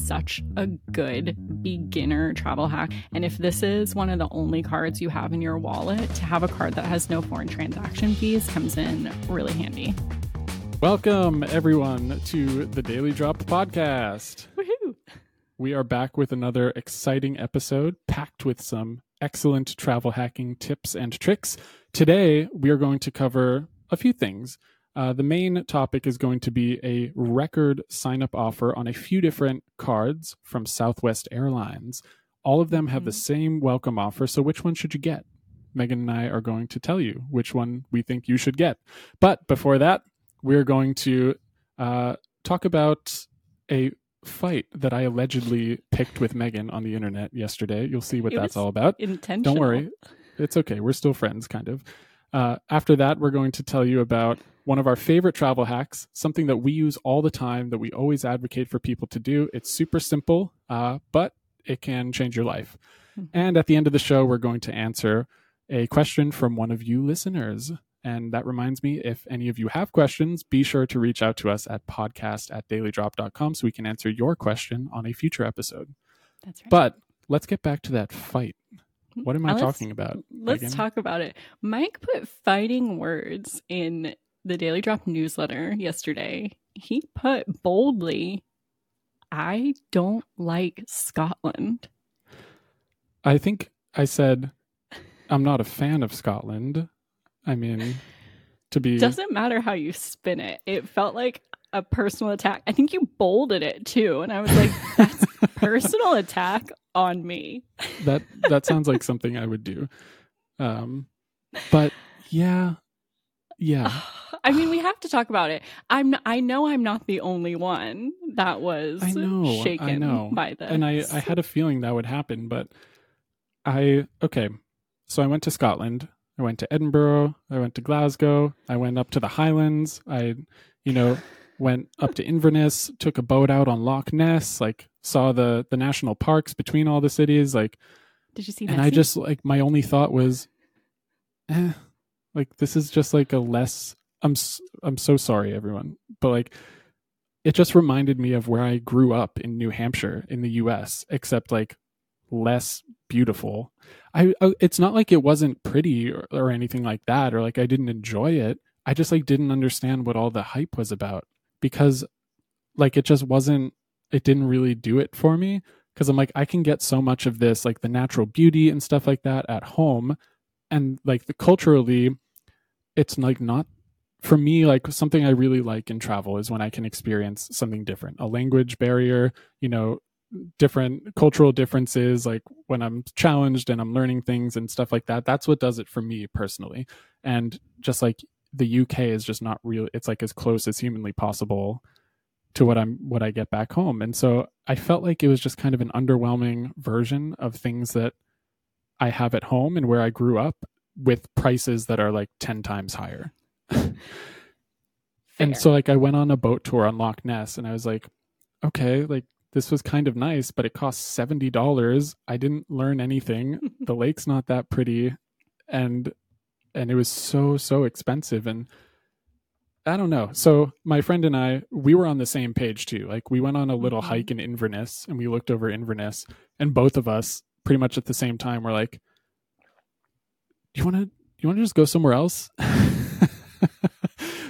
such a good beginner travel hack. And if this is one of the only cards you have in your wallet, to have a card that has no foreign transaction fees comes in really handy. Welcome, everyone, to the Daily Drop podcast. Woohoo! We are back with another exciting episode packed with some excellent travel hacking tips and tricks. Today, we are going to cover a few things. Uh, the main topic is going to be a record sign up offer on a few different cards from Southwest Airlines. All of them have the same welcome offer. So, which one should you get? Megan and I are going to tell you which one we think you should get. But before that, we're going to uh, talk about a fight that I allegedly picked with Megan on the internet yesterday. You'll see what It that's all about. Intentional. Don't worry. It's okay. We're still friends, kind of. Uh, after that, we're going to tell you about one of our favorite travel hacks, something that we use all the time that we always advocate for people to do. It's super simple, uh, but it can change your life. Mhm. And at the end of the show, we're going to answer a question from one of you listeners. And that reminds me, if any of you have questions, be sure to reach out to us at podcast at dailydrop.com so we can answer your question on a future episode. That's right. But let's get back to that fight. What am I let's- talking about? Let's Megan? talk about it. Mike put fighting words in the Daily Drop newsletter yesterday. He put boldly, I don't like Scotland. I think I said I'm not a fan of Scotland. I mean, to be Doesn't matter how you spin it. It felt like a personal attack. I think you bolded it too. And I was like, that's personal attack on me. that that sounds like something I would do. Um, but yeah, yeah, I mean, we have to talk about it. I'm. I know I'm not the only one that was I know, shaken I know, by this. and I I had a feeling that would happen, but I okay. So I went to Scotland. I went to Edinburgh. I went to Glasgow. I went up to the Highlands. I, you know, went up to Inverness. Took a boat out on Loch Ness. Like saw the the national parks between all the cities. Like Did you see? That? And I just like my only thought was, eh, like this is just like a less. I'm I'm so sorry, everyone, but like, it just reminded me of where I grew up in New Hampshire in the U.S. Except like less beautiful. I I- it's not like it wasn't pretty or, or anything like that, or like I didn't enjoy it. I just like didn't understand what all the hype was about because like it just wasn't. It didn't really do it for me because I'm like I can get so much of this like the natural beauty and stuff like that at home and like the culturally it's like not for me like something I really like in travel is when I can experience something different a language barrier you know different cultural differences like when I'm challenged and I'm learning things and stuff like that that's what does it for me personally and just like the UK is just not real it's like as close as humanly possible to what I'm what I get back home. And so I felt like it was just kind of an underwhelming version of things that I have at home and where I grew up with prices that are like 10 times higher. And so like I went on a boat tour on Loch Ness and I was like, okay, like this was kind of nice, but it cost $70. I didn't learn anything. the lake's not that pretty and and it was so so expensive and I don't know. So my friend and I, we were on the same page too. Like we went on a little Mhm. hike in Inverness and we looked over Inverness and both of us pretty much at the same time were like, "Do you want to you want to just go somewhere else?"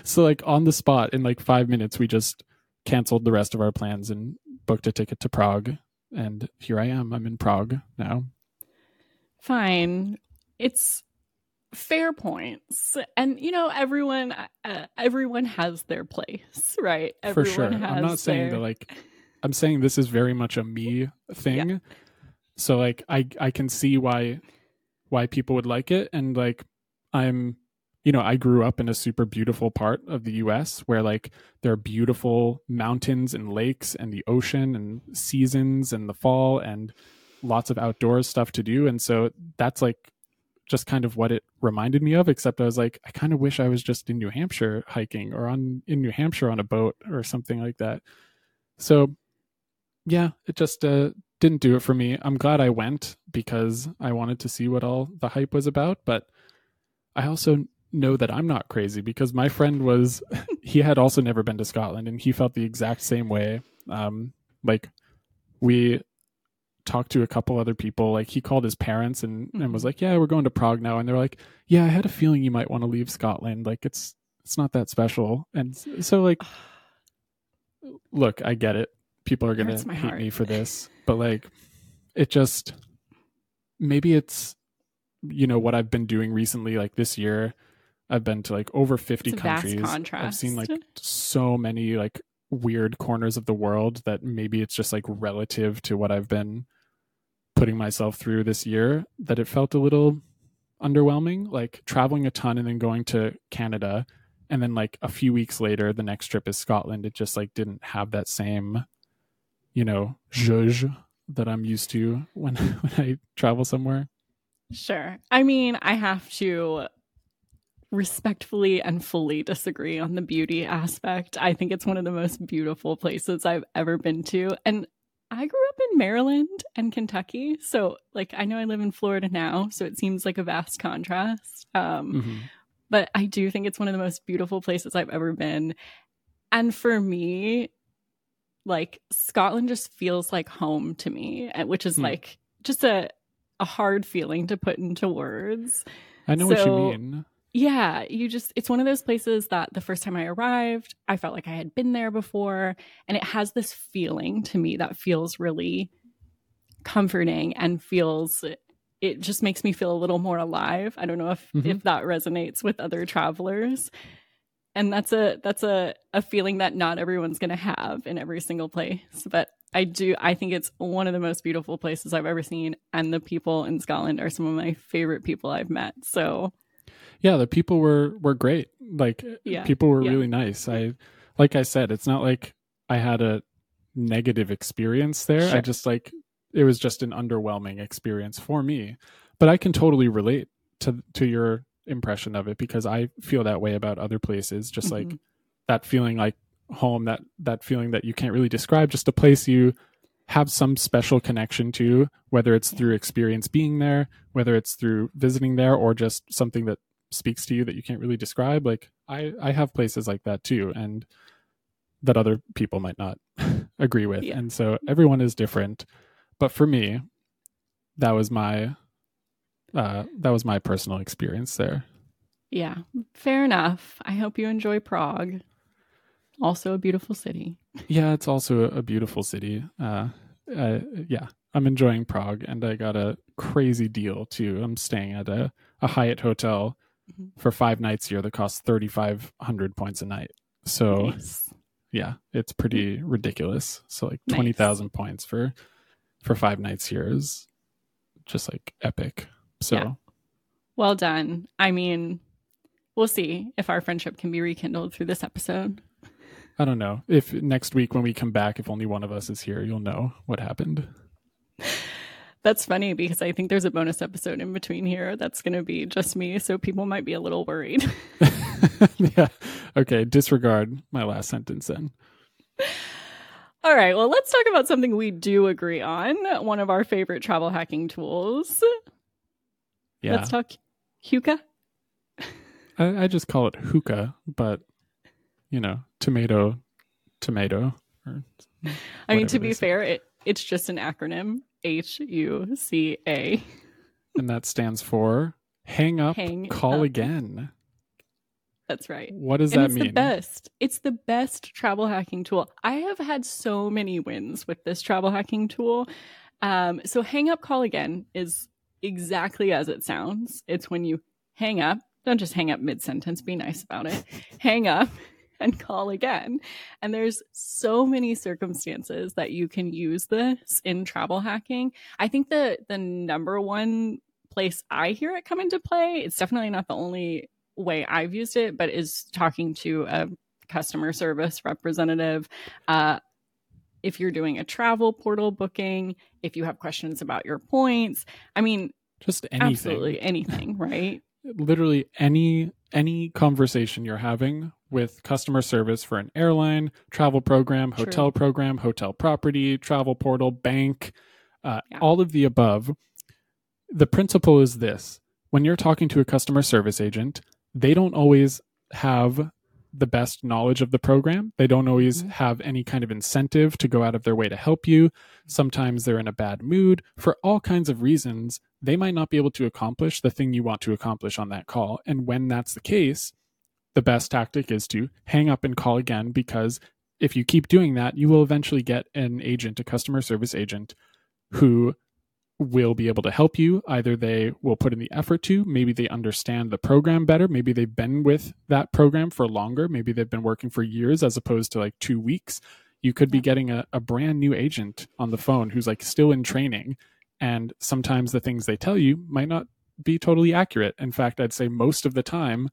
so like on the spot in like 5 minutes we just canceled the rest of our plans and booked a ticket to Prague and here I am. I'm in Prague now. fine. It's fair points, and you know everyone. Uh, everyone has their place, right? For sure. Everyone I'm not saying their- that like I'm saying this is very much a me thing. So like I I can see why why people would like it and like I'm you know, I grew up in a super beautiful part of the US where like there are beautiful mountains and lakes and the ocean and seasons and the fall and lots of outdoors stuff to do and so that's like just kind of what it reminded me of except I was like I kind of wish I was just in New Hampshire hiking or on in New Hampshire on a boat or something like that. So yeah, it just uh, didn't do it for me. I'm glad I went because I wanted to see what all the hype was about, but I also know that I'm not crazy because my friend was he had also never been to Scotland and he felt the exact same way. Um like we talked to a couple other people. Like he called his parents and, and was Mhm. like, "Yeah, we're going to Prague now." And they're like, "Yeah, I had a feeling you might want to leave Scotland. Like it's it's not that special." And so like, look, I get it. People are gonna hate heart. me for this, but like, it just maybe it's you know what I've been doing recently. Like this year, I've been to like over fifty It's a vast countries. I've seen like so many like weird corners of the world that maybe it's just like relative to what I've been putting myself through this year that it felt a little underwhelming like traveling a ton and then going to Canada and then like a few weeks later the next trip is Scotland it just like didn't have that same you know zhuzh that I'm used to when when I travel somewhere Sure. I mean, I have to respectfully and fully disagree on the beauty aspect. I think it's one of the most beautiful places I've ever been to. And I grew up in Maryland and Kentucky. So, like, I know I live in Florida now. So it seems like a vast contrast. Um, Mhm. but I do think it's one of the most beautiful places I've ever been. And for me, like Scotland just feels like home to me, and- which is Hmm. like just a a hard feeling to put into words. I know what you mean Yeah, you just it's one of those places that the first time I arrived, I felt like I had been there before and it has this feeling to me that feels really comforting and feels it just makes me feel a little more alive. I don't know if Mhm. if that resonates with other travelers. And that's a that's a a feeling that not everyone's going to have in every single place, but I do I think it's one of the most beautiful places I've ever seen and the people in Scotland are some of my favorite people I've met. So, yeah the people were were great. Like Yeah, people were yeah. really nice. I like i said it's not like i had a negative experience there. I just like it was just an underwhelming experience for me. But i can totally relate to to your impression of it because i feel that way about other places just like Mhm. that feeling like home that that feeling that you can't really describe just a place you have some special connection to whether it's Yeah. through experience being there whether it's through visiting there or just something that speaks to you that you can't really describe like i i have places like that too and that other people might not agree with Yeah. and so everyone is different but for me that was my uh that was my personal experience there Yeah, fair enough. I hope you enjoy Prague. Also a beautiful city. yeah it's also a, beautiful city uh, uh yeah i'm enjoying prague and i got a crazy deal too i'm staying at a, a hyatt hotel Mhm. for five nights here that costs 3500 points a night so Nice. yeah it's pretty ridiculous so like Nice. 20000 points for for five nights here is just like epic so Yeah. Well done. I mean, we'll see if our friendship can be rekindled through this episode. i don't know if next week when we come back if only one of us is here you'll know what happened That's funny because I think there's a bonus episode in between here that's going to be just me, so people might be a little worried. yeah okay disregard my last sentence then All right, well, let's talk about something we do agree on. One of our favorite travel hacking tools. Yeah Let's talk HUCA. I, I just call it hookah but you know tomato tomato or I mean, to be fair, it, it's just an acronym H U C A. and that stands for hang up Hang call up. again That's right. what does and that it's mean the best. It's the best travel hacking tool. I have had so many wins with this travel hacking tool. Um, so hang up, call again is exactly as it sounds. It's when you hang up, don't just hang up mid sentence, be nice about it. hang up and call again. And there's so many circumstances that you can use this in travel hacking. I think the the number one place I hear it come into play, it's definitely not the only way I've used it, but is talking to a customer service representative. Uh, if you're doing a travel portal booking, if you have questions about your points, I mean, just anything absolutely anything, right? literally any any conversation you're having with customer service for an airline travel program True. hotel program hotel property travel portal bank uh, Yeah. all of the above the principle is this when you're talking to a customer service agent they don't always have the best knowledge of the program. They don't always Mhm. have any kind of incentive to go out of their way to help you. Sometimes they're in a bad mood for all kinds of reasons. They might not be able to accomplish the thing you want to accomplish on that call. And when that's the case, the best tactic is to hang up and call again because if you keep doing that, you will eventually get an agent, a customer service agent, who will be able to help you. Either they will put in the effort to, maybe they understand the program better, maybe they've been with that program for longer, maybe they've been working for years as opposed to like two weeks. You could be getting a, a brand new agent on the phone who's like still in training. And sometimes the things they tell you might not be totally accurate. In fact, I'd say most of the time,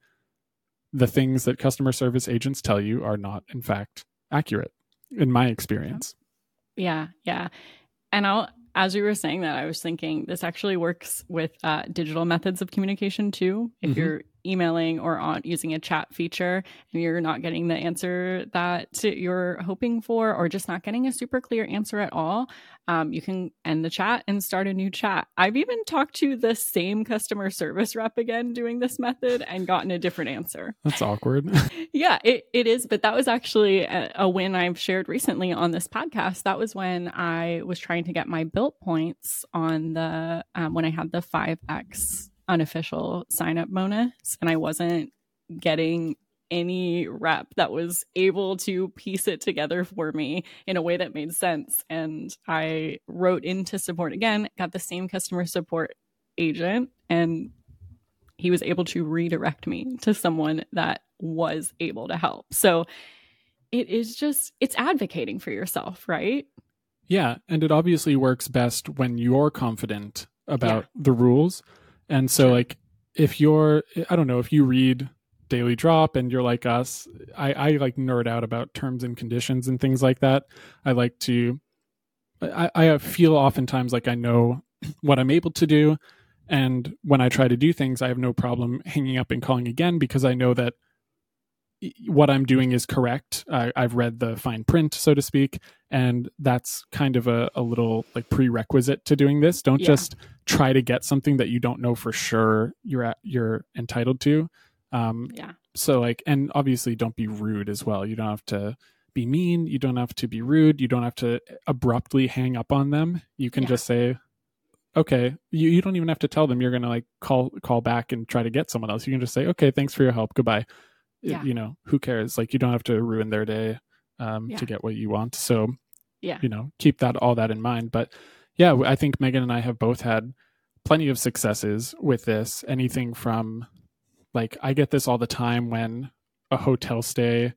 the things that customer service agents tell you are not, in fact, accurate, in my experience. Yeah, yeah. And I'll, as you were saying that, I was thinking this actually works with uh, digital methods of communication too. If Mhm. you're emailing or on using a chat feature and you're not getting the answer that you're hoping for, or just not getting a super clear answer at all, um, you can end the chat and start a new chat. I've even talked to the same customer service rep again doing this method and gotten a different answer That's awkward. yeah, it, it is. But that was actually a, a win I've shared recently on this podcast. That was when I was trying to get my Bilt points on the, um, when I had the 5X unofficial sign up bonus and I wasn't getting any rep that was able to piece it together for me in a way that made sense. And I wrote into support again, got the same customer support agent, and he was able to redirect me to someone that was able to help. So it is just, it's advocating for yourself, right? Yeah, and it obviously works best when you're confident about the rules. And so Sure. like if you're I don't know, if you read Daily Drop and you're like us, I, I like nerd out about terms and conditions and things like that. I like to I, I feel oftentimes like I know what I'm able to do. And when I try to do things, I have no problem hanging up and calling again because I know that what I'm doing is correct. I, I've read the fine print, so to speak, and that's kind of a, a little like prerequisite to doing this. Don't Yeah. just try to get something that you don't know for sure you're at, you're entitled to. Um, Yeah. so like, and obviously, don't be rude as well. You don't have to be mean. You don't have to be rude. You don't have to abruptly hang up on them. You can Yeah. just say, okay. You you don't even have to tell them you're gonna like call call back and try to get someone else. You can just say, okay, thanks for your help. Goodbye. Yeah. you know, who cares? Like, you don't have to ruin their day um, Yeah. to get what you want. So Yeah. you know keep that all that in mind but yeah i think megan and i have both had plenty of successes with this anything from like i get this all the time when a hotel stay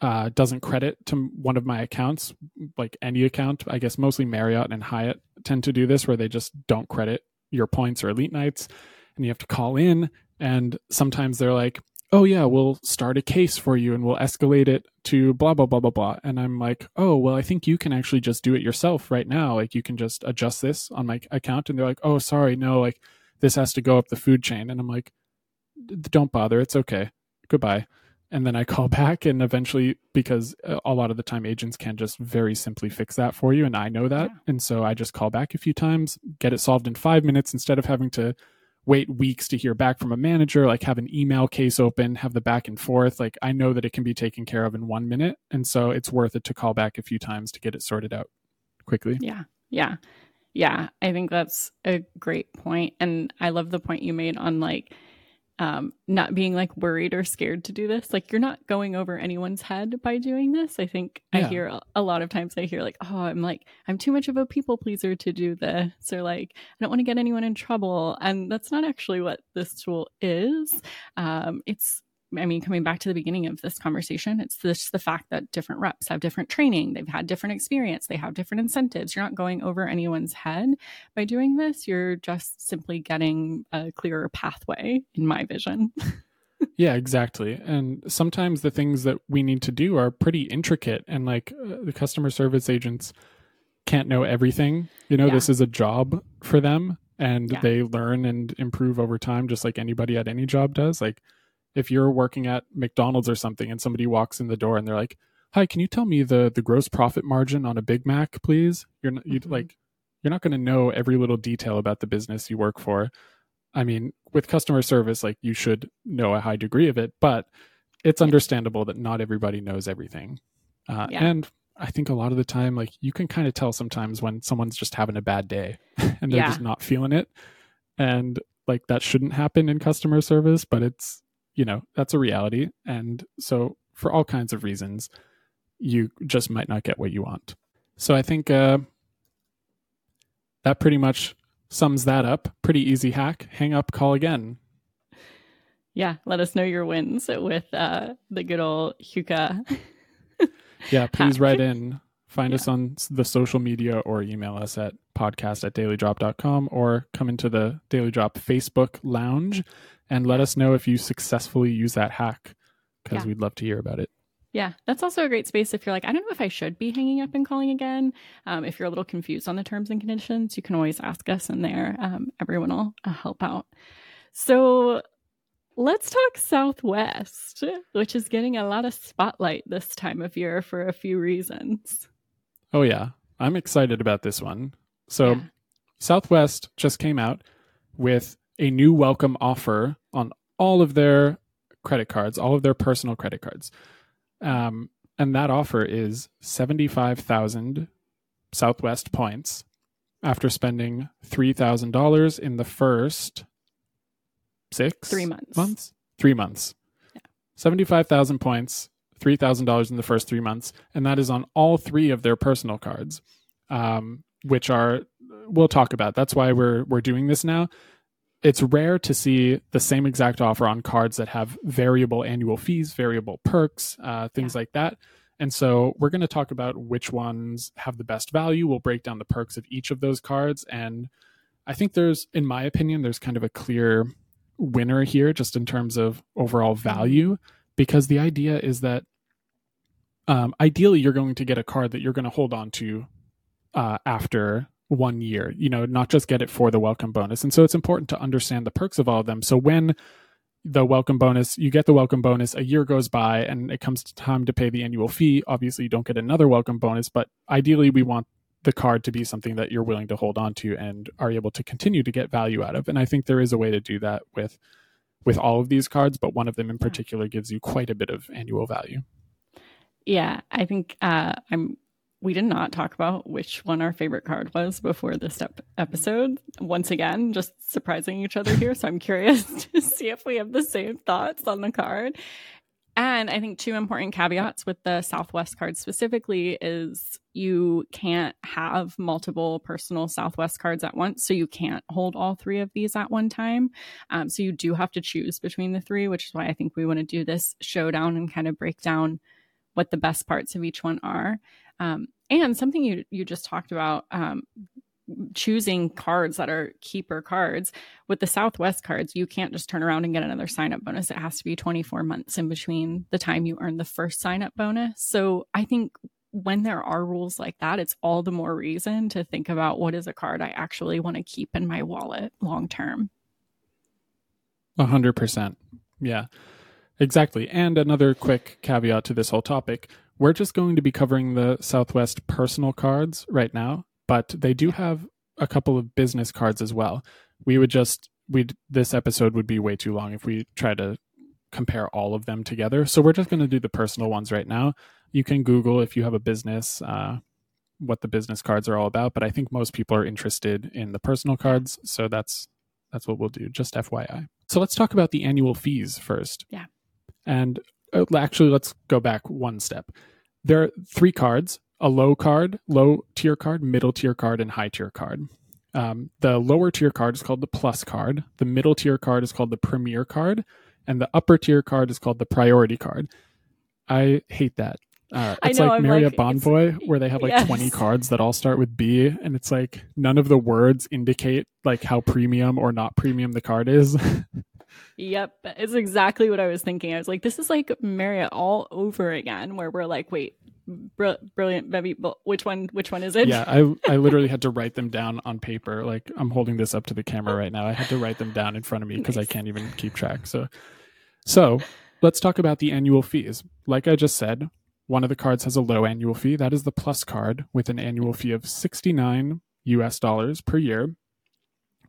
uh, doesn't credit to one of my accounts like any account. I guess mostly marriott and hyatt tend to do this where they just don't credit your points or elite nights and you have to call in and sometimes they're like oh yeah we'll start a case for you and we'll escalate it to blah blah blah blah blah. And i'm like oh well i think you can actually just do it yourself right now. Like you can just adjust this on my account. And they're like oh sorry no like this has to go up the food chain. And i'm like "D- don't bother it's okay goodbye and then i call back and eventually because a a lot of the time agents can just very simply fix that for you and i know that Yeah. and so i just call back a few times get it solved in five minutes instead of having to wait weeks to hear back from a manager, like have an email case open, have the back and forth. Like I know that it can be taken care of in one minute. And so it's worth it to call back a few times to get it sorted out quickly. Yeah. Yeah. Yeah. I think that's a great point. And I love the point you made on like um, not being like worried or scared to do this. Like you're not going over anyone's head by doing this. I think I hear a- a lot of times I hear like, oh, I'm like, I'm too much of a people pleaser to do this. Or like, I don't want to get anyone in trouble. And that's not actually what this tool is. Um, it's I mean, coming back to the beginning of this conversation, it's just the fact that different reps have different training, they've had different experience, they have different incentives. You're not going over anyone's head by doing this. You're just simply getting a clearer pathway, in my vision. Yeah, exactly. And sometimes the things that we need to do are pretty intricate and like uh, the customer service agents can't know everything. You know, Yeah. this is a job for them and Yeah. they learn and improve over time just like anybody at any job does. Like if you're working at McDonald's or something and somebody walks in the door and they're like, "Hi, can you tell me the the gross profit margin on a Big Mac, please?" You're not you Mhm. like you're not going to know every little detail about the business you work for. I mean, with customer service, like you should know a high degree of it, but it's understandable that not everybody knows everything. Uh, Yeah. And I think a lot of the time, like you can kind of tell sometimes when someone's just having a bad day and they're Yeah. just not feeling it. And like that shouldn't happen in customer service, but it's, you know, that's a reality. And so for all kinds of reasons, you just might not get what you want. So I think uh, that pretty much sums that up. Pretty easy hack. Hang up, call again. Yeah, let us know your wins with uh, the good old HUCA. Yeah, please hack. write in. Find Yeah. us on the social media or email us at podcast at dailydrop.com or come into the Daily Drop Facebook lounge and let us know if you successfully use that hack because Yeah. we'd love to hear about it. Yeah, that's also a great space if you're like, I don't know if I should be hanging up and calling again. Um, if you're a little confused on the terms and conditions, you can always ask us in there. Um, everyone will uh, help out. So let's talk Southwest, which is getting a lot of spotlight this time of year for a few reasons. Oh, yeah. I'm excited about this one. So, Yeah. Southwest just came out with a new welcome offer on all of their credit cards, all of their personal credit cards. Um, and that offer is 75,000 Southwest points after spending $3,000 in the first six Three months. months? Three months. Yeah. 75,000 points, $3,000 in the first three months. And that is on all three of their personal cards, um, which are, we'll talk about. That's why we're, we're doing this now. It's rare to see the same exact offer on cards that have variable annual fees, variable perks, uh, things like that. And so we're going to talk about which ones have the best value. We'll break down the perks of each of those cards. And I think there's, in my opinion, there's kind of a clear winner here just in terms of overall value because the idea is that um, ideally you're going to get a card that you're going to hold on to uh, after one year you know not just get it for the welcome bonus. And so it's important to understand the perks of all of them. So when the welcome bonus you get the welcome bonus a year goes by and it comes to time to pay the annual fee. Obviously you don't get another welcome bonus but ideally we want the card to be something that you're willing to hold on to and are able to continue to get value out of. And i think there is a way to do that with with all of these cards but one of them in particular gives you quite a bit of annual value. Yeah, I think uh, I'm. We did not talk about which one our favorite card was before this ep- episode. Once again, just surprising each other here. So I'm curious to see if we have the same thoughts on the card. And I think two important caveats with the Southwest card specifically is you can't have multiple personal Southwest cards at once. So you can't hold all three of these at one time. Um, so you do have to choose between the three, which is why I think we want to do this showdown and kind of break down what the best parts of each one are. Um, and something you you just talked about um, choosing cards that are keeper cards with the Southwest cards, you can't just turn around and get another sign up bonus. It has to be 24 months in between the time you earn the first sign up bonus. So I think when there are rules like that, it's all the more reason to think about what is a card I actually want to keep in my wallet long term. A hundred percent. Yeah, exactly. And another quick caveat to this whole topic: we're just going to be covering the Southwest personal cards right now, but they do have a couple of business cards as well. We would just we this episode would be way too long if we try to compare all of them together. So we're just going to do the personal ones right now. You can Google if you have a business. Uh, what the business cards are all about, but I think most people are interested in the personal cards, so that's that's what we'll do. Just FYI. So let's talk about the annual fees first. Yeah. And uh, actually, let's go back one step. There are three cards a low card, low tier card, middle tier card, and high tier card. Um, the lower tier card is called the plus card, the middle tier card is called the premier card, and the upper tier card is called the priority card. I hate that. Uh, it's know, like I'm Marriott like, Bonvoy, where they have like Yes. 20 cards that all start with B, and it's like none of the words indicate like how premium or not premium the card is. Yep, it's exactly what I was thinking. I was like, this is like Marriott all over again, where we're like, wait, br- brilliant, baby, but which one? Which one is it? yeah, I I literally had to write them down on paper. Like I'm holding this up to the camera right now. I had to write them down in front of me because I can't even keep track. So, so let's talk about the annual fees. Like I just said, one of the cards has a low annual fee. That is the plus card with an annual fee of 69 US dollars per year.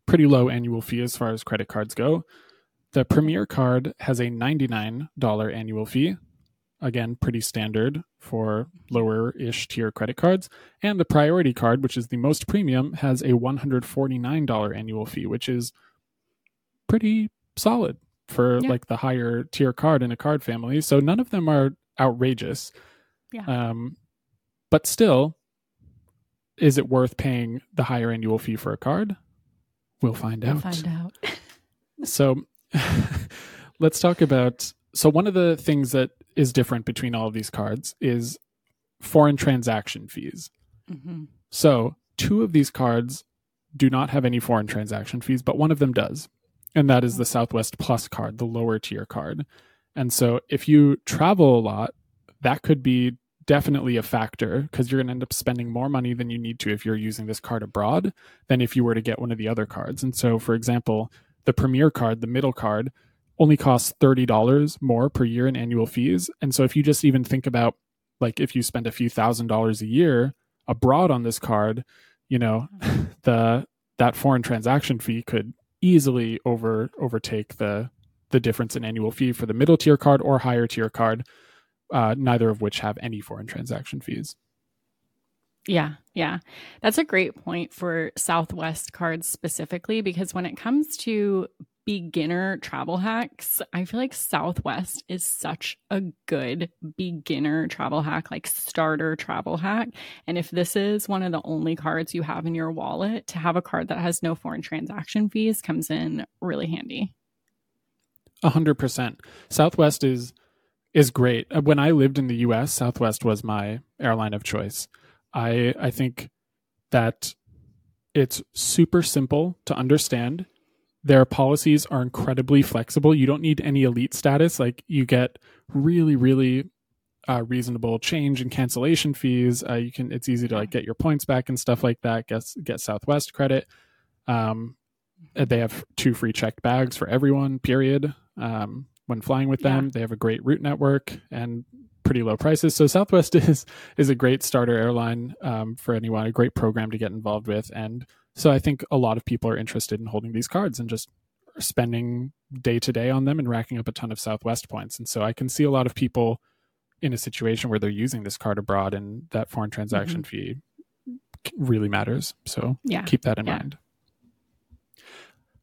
Pretty low annual fee as far as credit cards go. The Premier card has a $99 annual fee. Again, pretty standard for lower ish tier credit cards. And the Priority card, which is the most premium, has a $149 annual fee, which is pretty solid for Yeah. like the higher tier card in a card family. So none of them are outrageous. Yeah. Um, but still, is it worth paying the higher annual fee for a card? We'll find We'll out. find out. So let's talk about. So, one of the things that is different between all of these cards is foreign transaction fees. hmm So, two of these cards do not have any foreign transaction fees, but one of them does. And that is the Southwest Plus card, the lower tier card. And so, if you travel a lot, that could be definitely a factor because you're going to end up spending more money than you need to if you're using this card abroad than if you were to get one of the other cards. And so, for example, the Premier card, the middle card, only costs $30 more per year in annual fees. And so, if you just even think about like if you spend a few thousand dollars a year abroad on this card, you know, the that foreign transaction fee could easily over overtake the the difference in annual fee for the middle tier card or higher tier card, uh, neither of which have any foreign transaction fees. Yeah, yeah. That's a great point for Southwest cards specifically because when it comes to beginner travel hacks, I feel like Southwest is such a good beginner travel hack, like starter travel hack. And if this is one of the only cards you have in your wallet, to have a card that has no foreign transaction fees comes in really handy. A hundred percent. Southwest is is great. Uh, When I lived in the U.S., Southwest was my airline of choice. I I think that it's super simple to understand. Their policies are incredibly flexible. You don't need any elite status. Like you get really, really uh, reasonable change and cancellation fees. Uh, you can. It's easy to like get your points back and stuff like that. Get get Southwest credit. Um, they have two free checked bags for everyone. Period. Um, when flying with them, Yeah. they have a great route network and pretty low prices. So Southwest is is a great starter airline um, for anyone. A great program to get involved with, and so I think a lot of people are interested in holding these cards and just spending day to day on them and racking up a ton of Southwest points. And so I can see a lot of people in a situation where they're using this card abroad, and that foreign transaction fee really matters. So Yeah. keep that in Yeah. mind.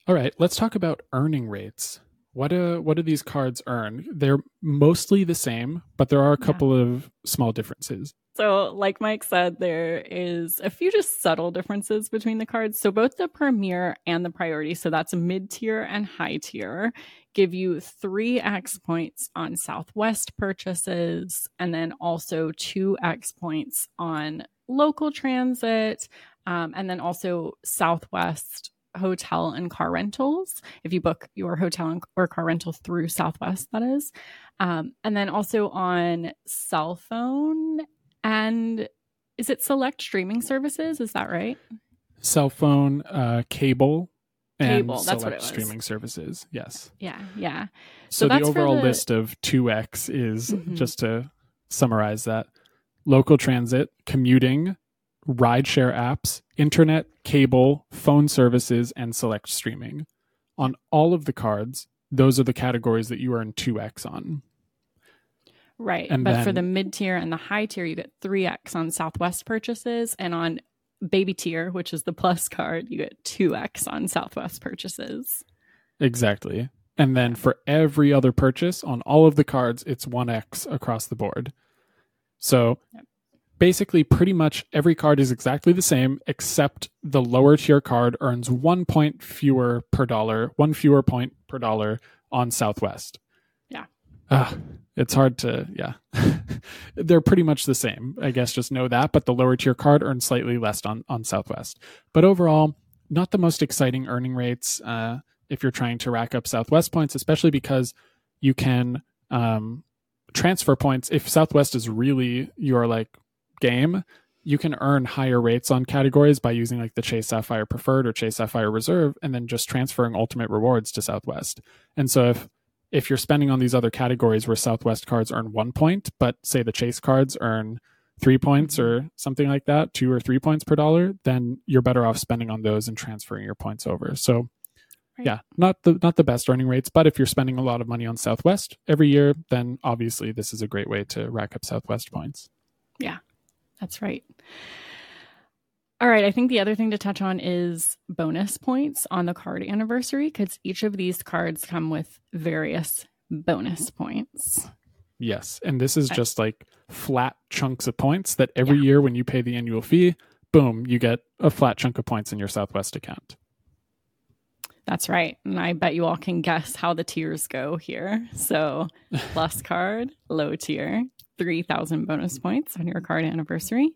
All right, let's talk about earning rates. What do what do these cards earn? They're mostly the same, but there are a Yeah. couple of small differences. So, like Mike said, there is a few just subtle differences between the cards. So, both the Premier and the Priority, so that's mid tier and high tier, give you 3x points on Southwest purchases, and then also 2x points on local transit, um, and then also Southwest hotel and car rentals if you book your hotel and, or car rental through southwest that is um, and then also on cell phone and is it select streaming services? Is that right? Cell phone, uh, cable, and Cable, that's what select it was. streaming services. Yes. Yeah, yeah. So, So the overall the- list of 2x is Mhm. just to summarize that local transit, commuting, rideshare apps, internet, cable, phone services, and select streaming. On all of the cards, those are the categories that you earn 2x on. Right. And but for the mid tier and the high tier, you get 3x on Southwest purchases. And on baby tier, which is the plus card, you get 2x on Southwest purchases. Exactly. And then for every other purchase on all of the cards, it's 1x across the board. So Yep. Basically, pretty much every card is exactly the same, except the lower tier card earns one point fewer per dollar, one fewer point per dollar on Southwest. Yeah. Ah, it's hard to, yeah. They're pretty much the same. I guess just know that. But the lower tier card earns slightly less on, on Southwest. But overall, not the most exciting earning rates. Uh, if you're trying to rack up Southwest points, especially because you can um, transfer points. If Southwest is really your like game, you can earn higher rates on categories by using like the Chase Sapphire Preferred or Chase Sapphire Reserve, and then just transferring ultimate rewards to Southwest. And so if if you're spending on these other categories where Southwest cards earn one point, but say the Chase cards earn three points mm-hmm. or something like that, two or three points per dollar, then you're better off spending on those and transferring your points over. So Right. Yeah, not the not the best earning rates, but if you're spending a lot of money on Southwest every year, then obviously this is a great way to rack up Southwest points. That's right. All right. I think the other thing to touch on is bonus points on the card anniversary because each of these cards come with various bonus mm-hmm. points. Yes, and this is just like flat chunks of points that every Yeah. year when you pay the annual fee, boom, you get a flat chunk of points in your Southwest account. That's right. And I bet you all can guess how the tiers go here. So, plus card, low tier, 3,000 bonus points on your card anniversary.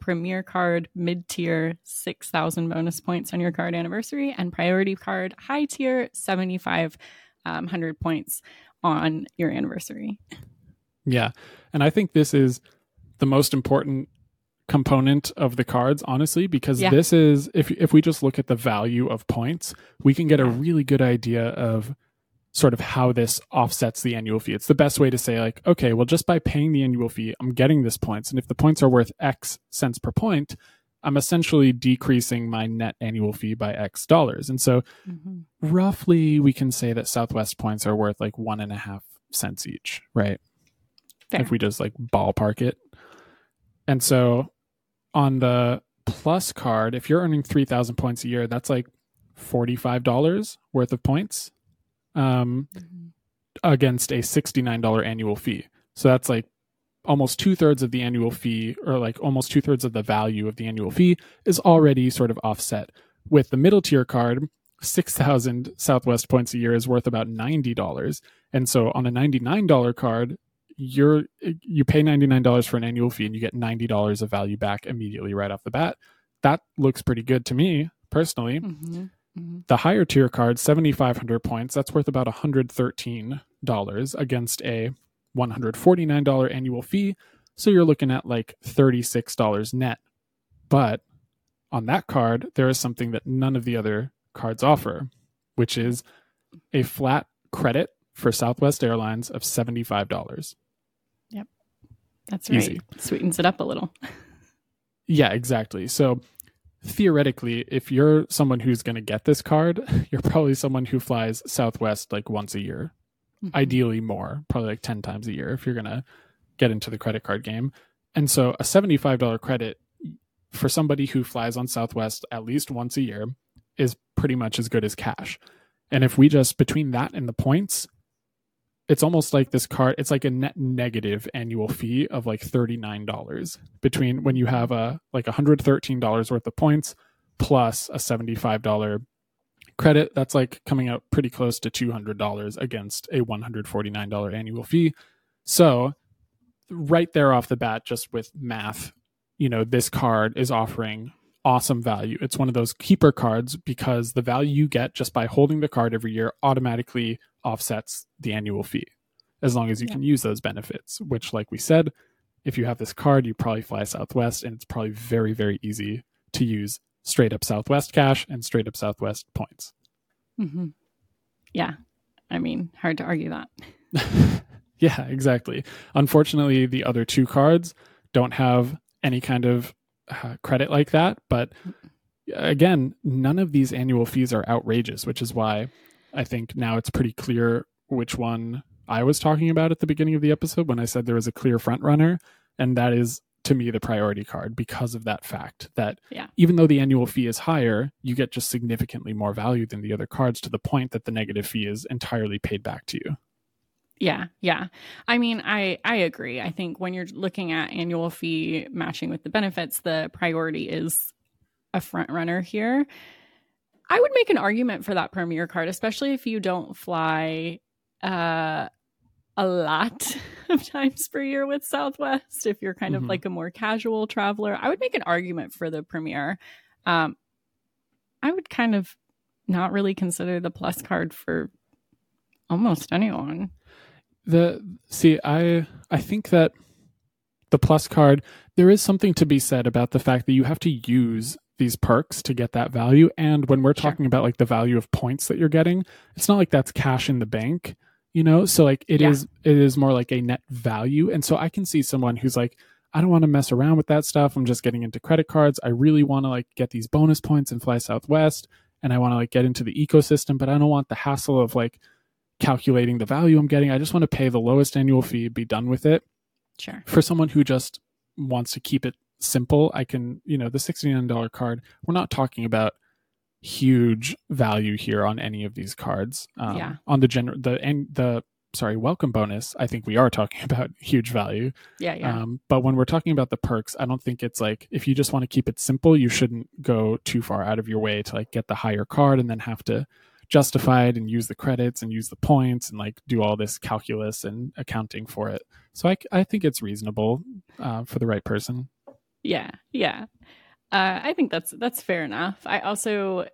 Premier card, mid tier, 6,000 bonus points on your card anniversary. And priority card, high tier, 7,500 um, points on your anniversary. Yeah. And I think this is the most important component of the cards, honestly, because Yeah. this is if if we just look at the value of points, we can get a really good idea of sort of how this offsets the annual fee. It's the best way to say like, okay, well just by paying the annual fee, I'm getting this points. And if the points are worth X cents per point, I'm essentially decreasing my net annual fee by X dollars. And so mm-hmm. roughly we can say that Southwest points are worth like one and a half cents each, right? Fair. If we just like ballpark it. And so on the plus card, if you're earning 3,000 points a year, that's like $45 worth of points um, against a $69 annual fee. So that's like almost two thirds of the annual fee, or like almost two thirds of the value of the annual fee is already sort of offset. With the middle tier card, 6,000 Southwest points a year is worth about $90. And so on a $99 card, you're you pay $99 for an annual fee and you get $90 of value back immediately right off the bat. That looks pretty good to me personally. Mhm. Mhm. The higher tier card, 7,500 points, that's worth about $113 against a $149 annual fee. So you're looking at like $36 net. But on that card, there is something that none of the other cards offer, which is a flat credit for Southwest Airlines of $75. Yep. That's right. Easy. Sweetens it up a little. Yeah, exactly. So theoretically, if you're someone who's going to get this card, you're probably someone who flies Southwest like once a year, Mhm. ideally more, probably like 10 times a year if you're going to get into the credit card game. And so a $75 credit for somebody who flies on Southwest at least once a year is pretty much as good as cash. And if we just between that and the points, it's almost like this card it's like a net negative annual fee of like $39 between when you have a like $113 worth of points plus a $75 credit. That's like coming out pretty close to $200 against a $149 annual fee. So right there off the bat just with math you know this card is offering awesome value it's one of those keeper cards because the value you get just by holding the card every year automatically offsets the annual fee as long as you Yeah. can use those benefits which like we said if you have this card you probably fly southwest and it's probably very very easy to use straight up southwest cash and straight up southwest points hmm Yeah. I mean, hard to argue that. yeah exactly unfortunately the other two cards don't have any kind of uh, credit like that but again none of these annual fees are outrageous which is why i think now it's pretty clear which one i was talking about at the beginning of the episode when i said there was a clear front runner and that is to me the priority card because of that fact that Yeah. even though the annual fee is higher you get just significantly more value than the other cards to the point that the negative fee is entirely paid back to you Yeah, yeah. I mean, I I agree. I think when you're looking at annual fee matching with the benefits, the priority is a front runner here. I would make an argument for that premier card, especially if you don't fly uh a lot of times per year with Southwest. If you're kind Mhm. of like a more casual traveler, I would make an argument for the premier. Um I would kind of not really consider the plus card for almost anyone. The see i i think that the plus card there is something to be said about the fact that you have to use these perks to get that value. And when we're Sure. talking about like the value of points that you're getting it's not like that's cash in the bank you know? So like it is Yeah. it is more like a net value. And so i can see someone who's like i don't want to mess around with that stuff. I'm just getting into credit cards. I really want to like get these bonus points and fly southwest. And I want to like get into the ecosystem, but I don't want the hassle of like calculating the value I'm getting. I just want to pay the lowest annual fee, be done with it. Sure. For someone who just wants to keep it simple, I can, you know, the $69 card, we're not talking about huge value here on any of these cards. Um, Yeah. On the general, the, and the, sorry, welcome bonus, I think we are talking about huge value. Yeah, yeah. Um, but when we're talking about the perks, I don't think it's like if you just want to keep it simple, you shouldn't go too far out of your way to like get the higher card and then have to justify it and use the credits and use the points and like do all this calculus and accounting for it. So I, I think it's reasonable uh, for the right person. Yeah, yeah. Uh, I think that's that's fair enough. I also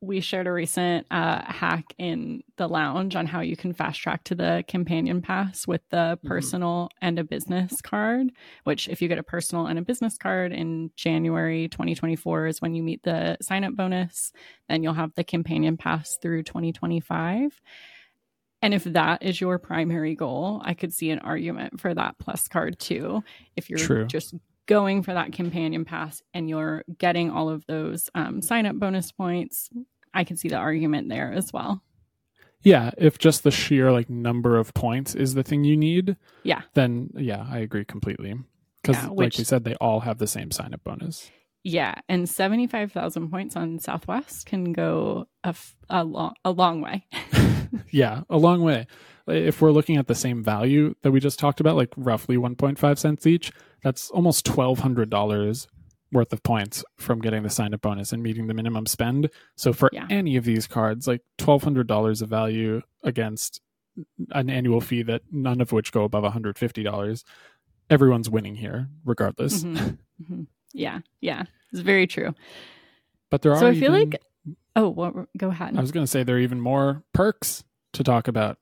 we shared a recent uh, hack in the lounge on how you can fast track to the companion pass with the Mhm. personal and a business card. Which, if you get a personal and a business card in January 2024, is when you meet the sign up bonus. Then you'll have the companion pass through 2025. And if that is your primary goal, I could see an argument for that plus card too. If you're True. just going for that companion pass and you're getting all of those um, sign up bonus points, I can see the argument there as well. Yeah, if just the sheer like number of points is the thing you need, Yeah. then yeah, I agree completely. Because Yeah, like we said, they all have the same sign up bonus. Yeah. And 75,000 points on Southwest can go a, f- a, long, a long way. yeah, a long way. If we're looking at the same value that we just talked about, like roughly 1.5 cents each, that's almost $1,200 worth of points from getting the sign up bonus and meeting the minimum spend. So for Yeah. any of these cards, like $1,200 of value against an annual fee that none of which go above $150, everyone's winning here, regardless. Mhm. Mhm. Yeah. Yeah. It's very true. But there are. So I feel even- like, oh, what, go ahead. I was going to say there are even more perks to talk about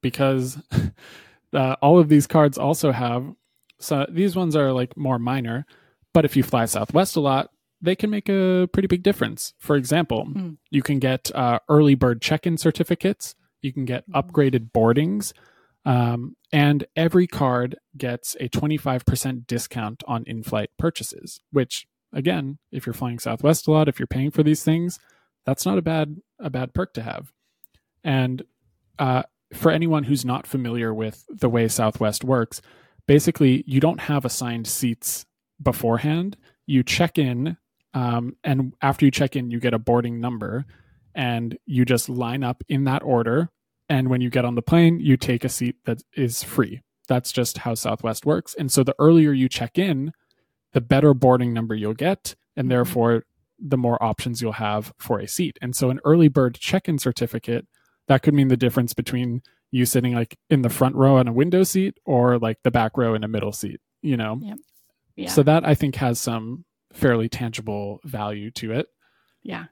because uh, all of these cards also have. So these ones are like more minor, but if you fly Southwest a lot, they can make a pretty big difference. For example, Hmm. you can get uh, early bird check-in certificates. You can get upgraded boardings. Um, and every card gets a 25% discount on in flight purchases, which, again, if you're flying Southwest a lot, if you're paying for these things, that's not a bad a bad perk to have. And uh, for anyone who's not familiar with the way Southwest works, basically you don't have assigned seats beforehand. You check in, um, and after you check in, you get a boarding number, and you just line up in that order. And when you get on the plane, you take a seat that is free. That's just how Southwest works. And so the earlier you check in, the better boarding number you'll get, and Mhm. therefore the more options you'll have for a seat. And so an early bird check-in certificate that could mean the difference between you sitting like in the front row on a window seat or like the back row in a middle seat, you know. yeah. So that I think has some fairly tangible value to it. Yeah.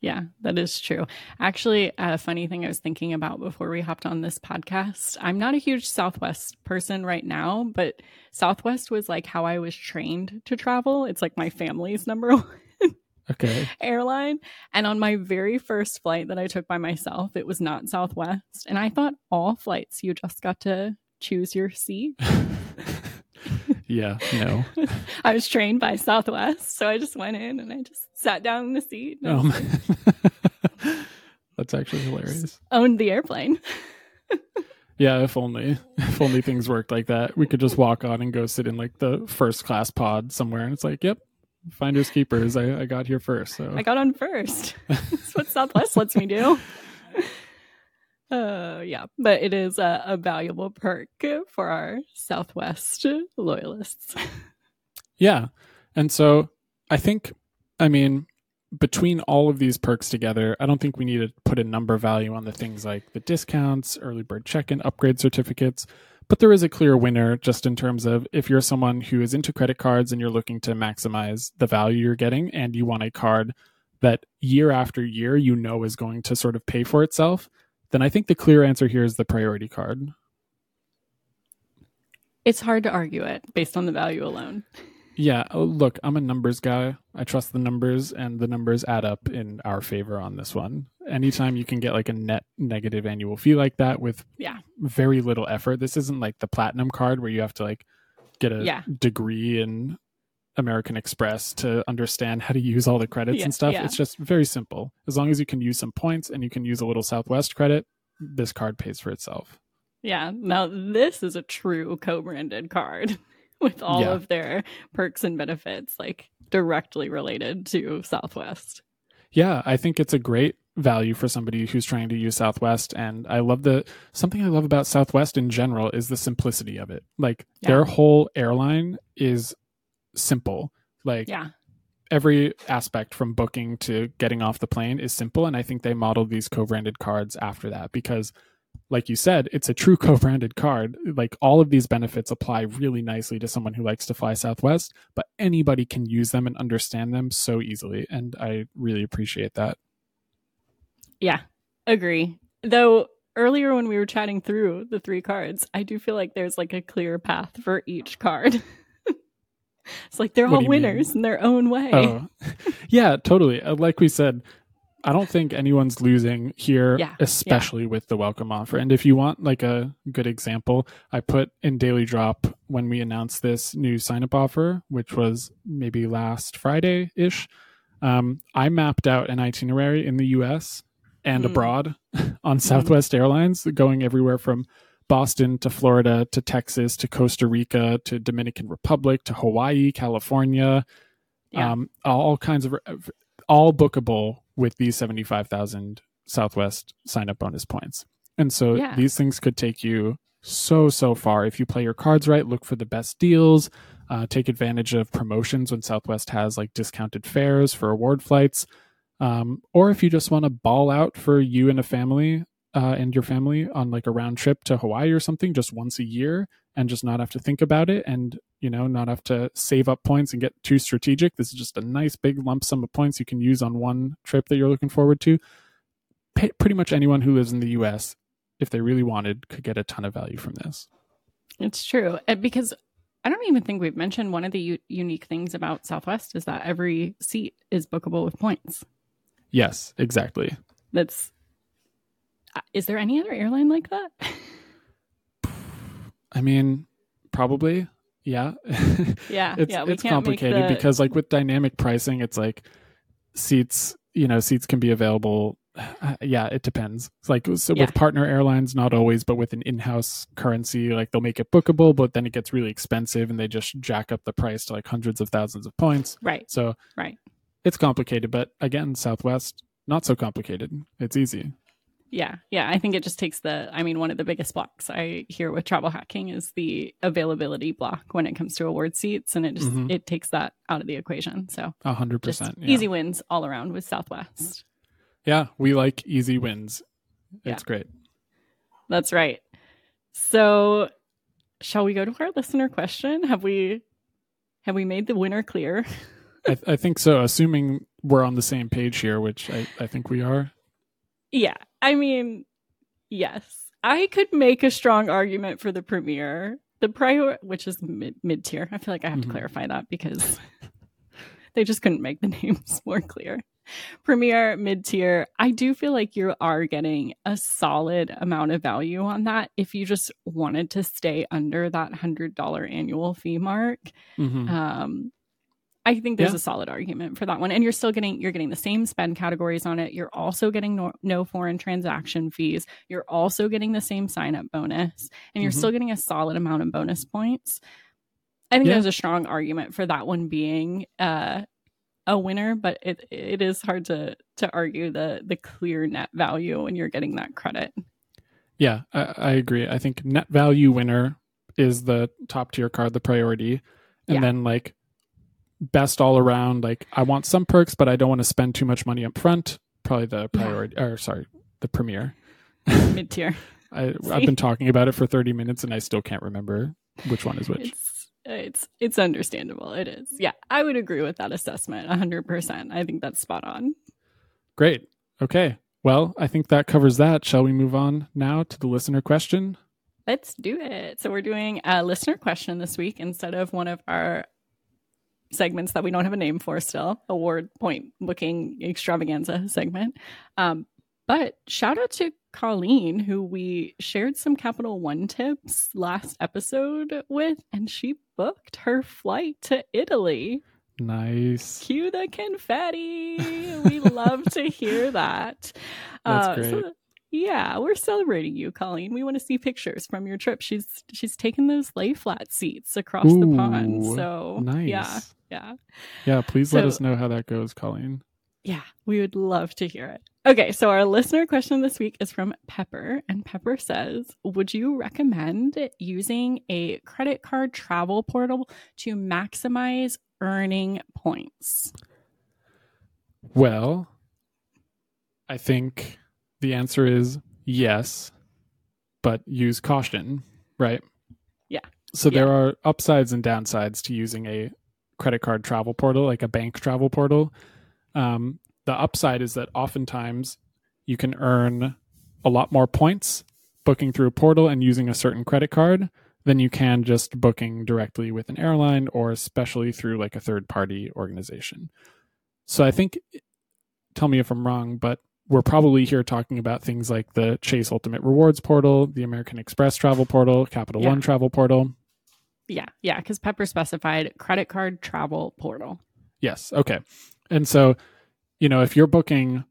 Yeah, that is true. Actually, a funny thing I was thinking about before we hopped on this podcast. I'm not a huge Southwest person right now, but Southwest was like how I was trained to travel. It's like my family's number one Okay. airline. And on my very first flight that I took by myself, it was not Southwest. And I thought all flights you just got to choose your seat. yeah, no. I was trained by Southwest, so I just went in and I just sat down in the seat Um, that's actually hilarious. owned the airplane. Yeah, if only if only things worked like that. We could just walk on and go sit in like the first class pod somewhere and it's like, yep, finders keepers. I, I got here first. So I got on first. That's what Southwest lets me do. Uh, yeah, but it is a, a valuable perk for our Southwest loyalists. Yeah. And so I think, I mean, between all of these perks together, I don't think we need to put a number value on the things like the discounts, early bird check in, upgrade certificates. But there is a clear winner just in terms of if you're someone who is into credit cards and you're looking to maximize the value you're getting and you want a card that year after year you know is going to sort of pay for itself, then I think the clear answer here is the priority card. It's hard to argue it based on the value alone. Yeah, oh, look, I'm a numbers guy. I trust the numbers, and the numbers add up in our favor on this one. Anytime you can get like a net negative annual fee like that with Yeah. very little effort, this isn't like the platinum card where you have to like get a Yeah. degree in American Express to understand how to use all the credits Yeah, and stuff. yeah. It's just very simple. As long as you can use some points and you can use a little Southwest credit, this card pays for itself. Yeah. Now this is a true co-branded card with all Yeah. of their perks and benefits like directly related to Southwest. Yeah, I think it's a great value for somebody who's trying to use Southwest. And I love the something I love about Southwest in general is the simplicity of it. Like Yeah. their whole airline is simple. Like Yeah. every aspect from booking to getting off the plane is simple. And I think they modeled these co branded cards after that because, like you said, it's a true co branded card. Like all of these benefits apply really nicely to someone who likes to fly Southwest, but anybody can use them and understand them so easily. And I really appreciate that. Yeah. Agree. Though earlier when we were chatting through the three cards, I do feel like there's like a clear path for each card. it's like they're What all you mean? winners in their own way. Oh, yeah, totally. Uh, Like we said, I don't think anyone's losing here, Yeah, especially with the welcome offer. And if you want like a good example, I put in Daily Drop when we announced this new sign up offer, which was maybe last Friday ish. Um, I mapped out an itinerary in the US and Mm. abroad on Southwest Airlines, going everywhere from Boston to Florida to Texas to Costa Rica to Dominican Republic to Hawaii, California, Yeah. um, all kinds of all bookable with these 75,000 Southwest sign up bonus points. And so Yeah. these things could take you so, so far. If you play your cards right, look for the best deals, uh, take advantage of promotions when Southwest has like discounted fares for award flights. Um, or if you just want to ball out for you and a family uh, and your family on like a round trip to Hawaii or something just once a year and just not have to think about it and you know not have to save up points and get too strategic this is just a nice big lump sum of points you can use on one trip that you're looking forward to Pa pretty much anyone who lives in the us if they really wanted could get a ton of value from this It's true. And because I don't even think we've mentioned one of the u- unique things about Southwest is that every seat is bookable with points. yes exactly That's uh, is there any other airline like that? i mean probably. Yeah. Yeah, it's yeah. it's complicated the- because like with dynamic pricing it's like seats you know seats can be available. Uh, yeah it depends. It's like so Yeah. with partner airlines not always but with an in-house currency like they'll make it bookable but then it gets really expensive and they just jack up the price to like hundreds of thousands of points. Right, so right. it's complicated but again southwest not so complicated. It's easy Yeah, yeah. I think it just takes the. I mean, one of the biggest blocks I hear with travel hacking is the availability block when it comes to award seats, and it just Mhm. it takes that out of the equation. So a hundred percent easy wins all around with Southwest. yeah we like easy wins Yeah. it's great That's right. So, shall we go to our listener question? Have we have we made the winner clear? I, I think so assuming we're on the same page here which I, I think we are yeah. I mean, yes. I could make a strong argument for the Premier. The prior which is mid tier. I feel like I have Mhm. to clarify that because they just couldn't make the names more clear. Premier, mid tier. I do feel like you are getting a solid amount of value on that if you just wanted to stay under that $100 annual fee mark. Mhm. Um, I think there's Yeah. a solid argument for that one, and you're still getting you're getting the same spend categories on it. You're also getting no, no foreign transaction fees. You're also getting the same sign up bonus, and you're Mhm. still getting a solid amount of bonus points. I think Yeah. there's a strong argument for that one being uh, a winner, but it it is hard to to argue the the clear net value when you're getting that credit. Yeah, I, I agree. I think net value winner is the top tier card, the priority, and Yeah. then like best all around. Like I want some perks, but I don't want to spend too much money up front. Probably the Yeah. priority, or sorry, the Premier. Mid tier. I, i've been talking about it for thirty minutes, and I still can't remember which one is which. It's it's it's understandable. It is. Yeah, I would agree with that assessment 100%. I think that's spot on. Great. Okay. Well, I think that covers that. Shall we move on now to the listener question? Let's do it. So we're doing a listener question this week instead of one of our segments that we don't have a name for still, award point looking extravaganza segment. Um, but shout out to Colleen, who we shared some Capital One tips last episode with, and she booked her flight to Italy. Nice. Cue the confetti. we love to hear that. That's uh, great. So, yeah, we're celebrating you, Colleen. We want to see pictures from your trip. She's she's taken those lay flat seats across Ooh, the pond. So nice. yeah, yeah. Yeah, please so, let us know how that goes, Colleen. Yeah, we would love to hear it. Okay, so our listener question this week is from Pepper, and Pepper says, Would you recommend using a credit card travel portal to maximize earning points? Well, I think the answer is yes, but use caution, right? Yeah. So yeah. there are upsides and downsides to using a credit card travel portal, like a bank travel portal. Um, the upside is that oftentimes you can earn a lot more points booking through a portal and using a certain credit card than you can just booking directly with an airline or especially through like a third party organization. So I think, tell me if I'm wrong, but we're probably here talking about things like the Chase Ultimate Rewards portal, the American Express travel portal, Capital yeah. One travel portal. Yeah, yeah, because Pepper specified credit card travel portal. Yes. Okay. And so, you know, if you're booking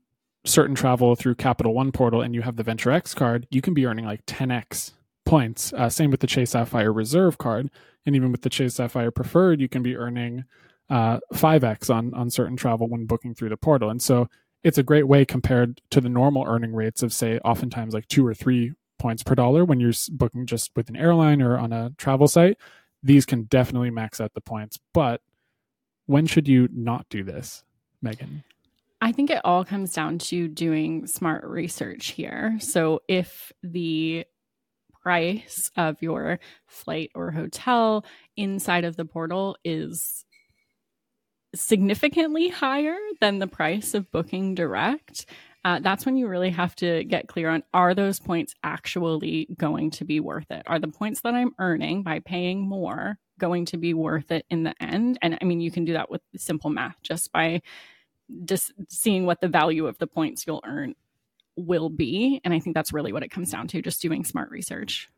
certain travel through Capital One portal and you have the Venture X card, you can be earning like 10x points. Uh, same with the Chase Sapphire Reserve card, and even with the Chase Sapphire Preferred, you can be earning uh, 5x on on certain travel when booking through the portal. And so it's a great way compared to the normal earning rates of say oftentimes like two or three points per dollar when you're booking just with an airline or on a travel site. These can definitely max out the points, but when should you not do this, Megan? I think it all comes down to doing smart research here. So if the price of your flight or hotel inside of the portal is significantly higher than the price of booking direct, uh, that's when you really have to get clear on are those points actually going to be worth it? Are the points that I'm earning by paying more going to be worth it in the end? And I mean, you can do that with simple math just by just seeing what the value of the points you'll earn will be. And I think that's really what it comes down to just doing smart research.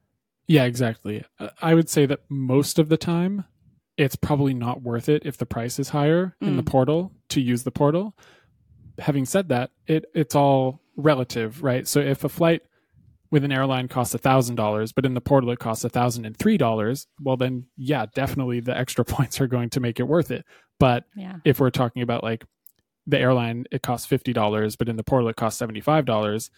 Yeah, exactly. Uh, I would say that most of the time, it's probably not worth it if the price is higher mm. in the mm. portal to use the portal. Having said that, it it's all relative, right? So if a flight with an airline costs a thousand dollars, but in the portal it costs a thousand and three dollars, well then yeah, definitely the extra points are going to make it worth it. But yeah. if we're talking about like the airline it costs fifty dollars, but in the portal it costs seventy five dollars,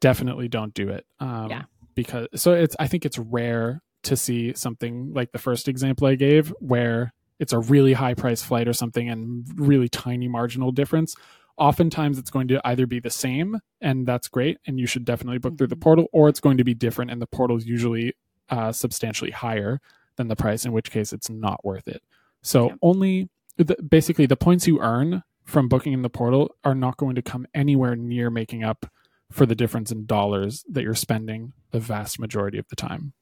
definitely don't do it. Um, yeah. Because so it's I think it's rare to see something like the first example I gave where it's a really high price flight or something and really tiny marginal difference. Oftentimes it's going to either be the same and that's great and you should definitely book mm-hmm. through the mm-hmm. portal or it's going to be different and the portal is usually uh, substantially higher than the price in which case it's not worth it. So yeah. only the, basically the points you earn from booking in the portal are not going to come anywhere near making up for the difference in dollars that you're spending the vast majority of the time.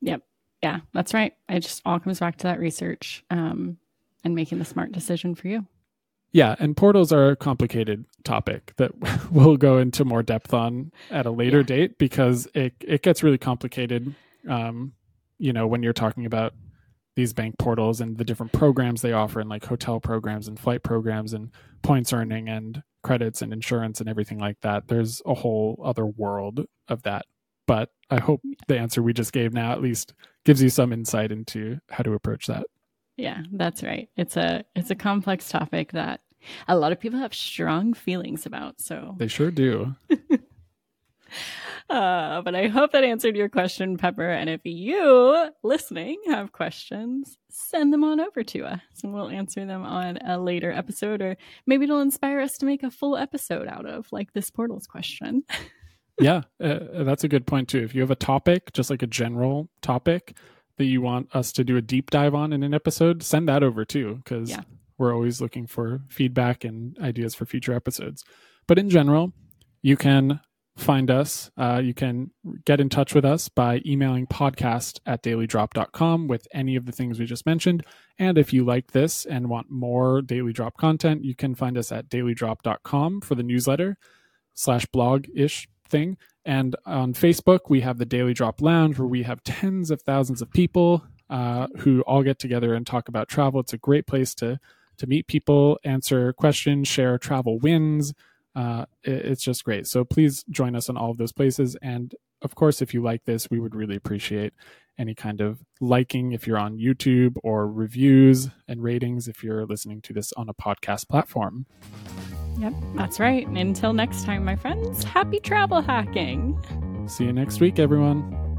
Yep. Yeah, that's right. It just all comes back to that research um, and making the smart decision for you. Yeah, and portals are a complicated topic that we'll go into more depth on at a later yeah. date because it it gets really complicated. Um, you know, when you're talking about these bank portals and the different programs they offer, and like hotel programs and flight programs and points earning and credits and insurance and everything like that. There's a whole other world of that but I hope the answer we just gave now at least gives you some insight into how to approach that. Yeah, that's right. It's a it's a complex topic that a lot of people have strong feelings about. So they sure do. uh, but I hope that answered your question, Pepper. And if you listening have questions, send them on over to us and we'll answer them on a later episode, or maybe it'll inspire us to make a full episode out of like this portals question. yeah, uh, that's a good point too. If you have a topic, just like a general topic that you want us to do a deep dive on in an episode, send that over too, because yeah. we're always looking for feedback and ideas for future episodes. But in general, you can find us. Uh, you can get in touch with us by emailing podcast at dailydrop.com with any of the things we just mentioned. And if you like this and want more Daily Drop content, you can find us at dailydrop.com for the newsletter. slash blog ish thing. And on Facebook, we have the Daily Drop Lounge where we have tens of thousands of people uh, who all get together and talk about travel. It's a great place to to meet people, answer questions, share travel wins. Uh, it, it's just great. So please join us on all of those places. And of course, if you like this, we would really appreciate any kind of liking if you're on YouTube or reviews and ratings if you're listening to this on a podcast platform. Yep, that's right. Until next time, my friends, happy travel hacking. See you next week, everyone.